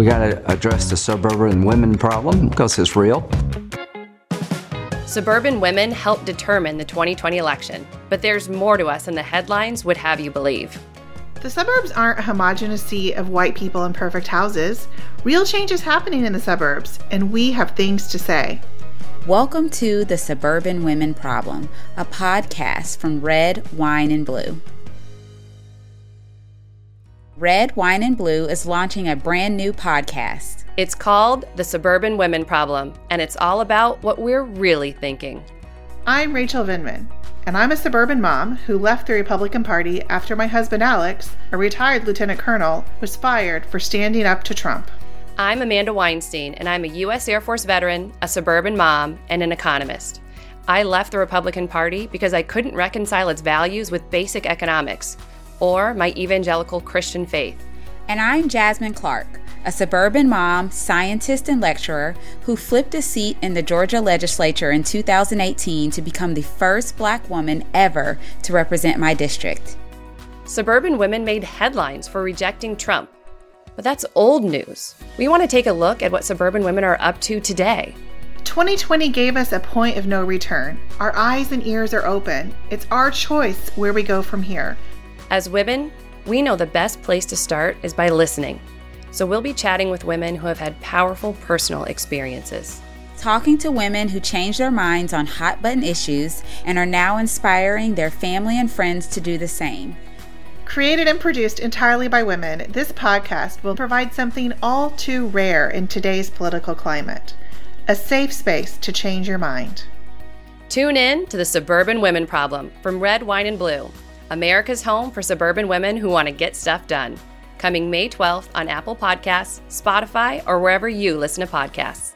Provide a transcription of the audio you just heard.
We got to address the suburban women problem because it's real. Suburban women helped determine the 2020 election, but there's more to us than the headlines would have you believe. The suburbs aren't a homogenous sea of white people in perfect houses. Real change is happening in the suburbs, and we have things to say. Welcome to The Suburban Women Problem, a podcast from Red, Wine, and Blue. Red, Wine, and Blue is launching a brand new podcast. It's called The Suburban Women Problem, and it's all about what we're really thinking. I'm Rachel Vindman, and I'm a suburban mom who left the Republican Party after my husband Alex, a retired lieutenant colonel, was fired for standing up to Trump. I'm Amanda Weinstein, and I'm a U.S. Air Force veteran, a suburban mom, and an economist. I left the Republican Party because I couldn't reconcile its values with basic economics or my evangelical Christian faith. And I'm Jasmine Clark, a suburban mom, scientist, and lecturer who flipped a seat in the Georgia legislature in 2018 to become the first black woman ever to represent my district. Suburban women made headlines for rejecting Trump but that's old news. We want to take a look at what suburban women are up to today. 2020 gave us a point of no return. Our eyes and ears are open. It's our choice where we go from here. As women, we know the best place to start is by listening. So we'll be chatting with women who have had powerful personal experiences. Talking to women who changed their minds on hot button issues and are now inspiring their family and friends to do the same. Created and produced entirely by women, this podcast will provide something all too rare in today's political climate a safe space to change your mind. Tune in to the Suburban Women Problem from Red, Wine, and Blue, America's home for suburban women who want to get stuff done. Coming May 12th on Apple Podcasts, Spotify, or wherever you listen to podcasts.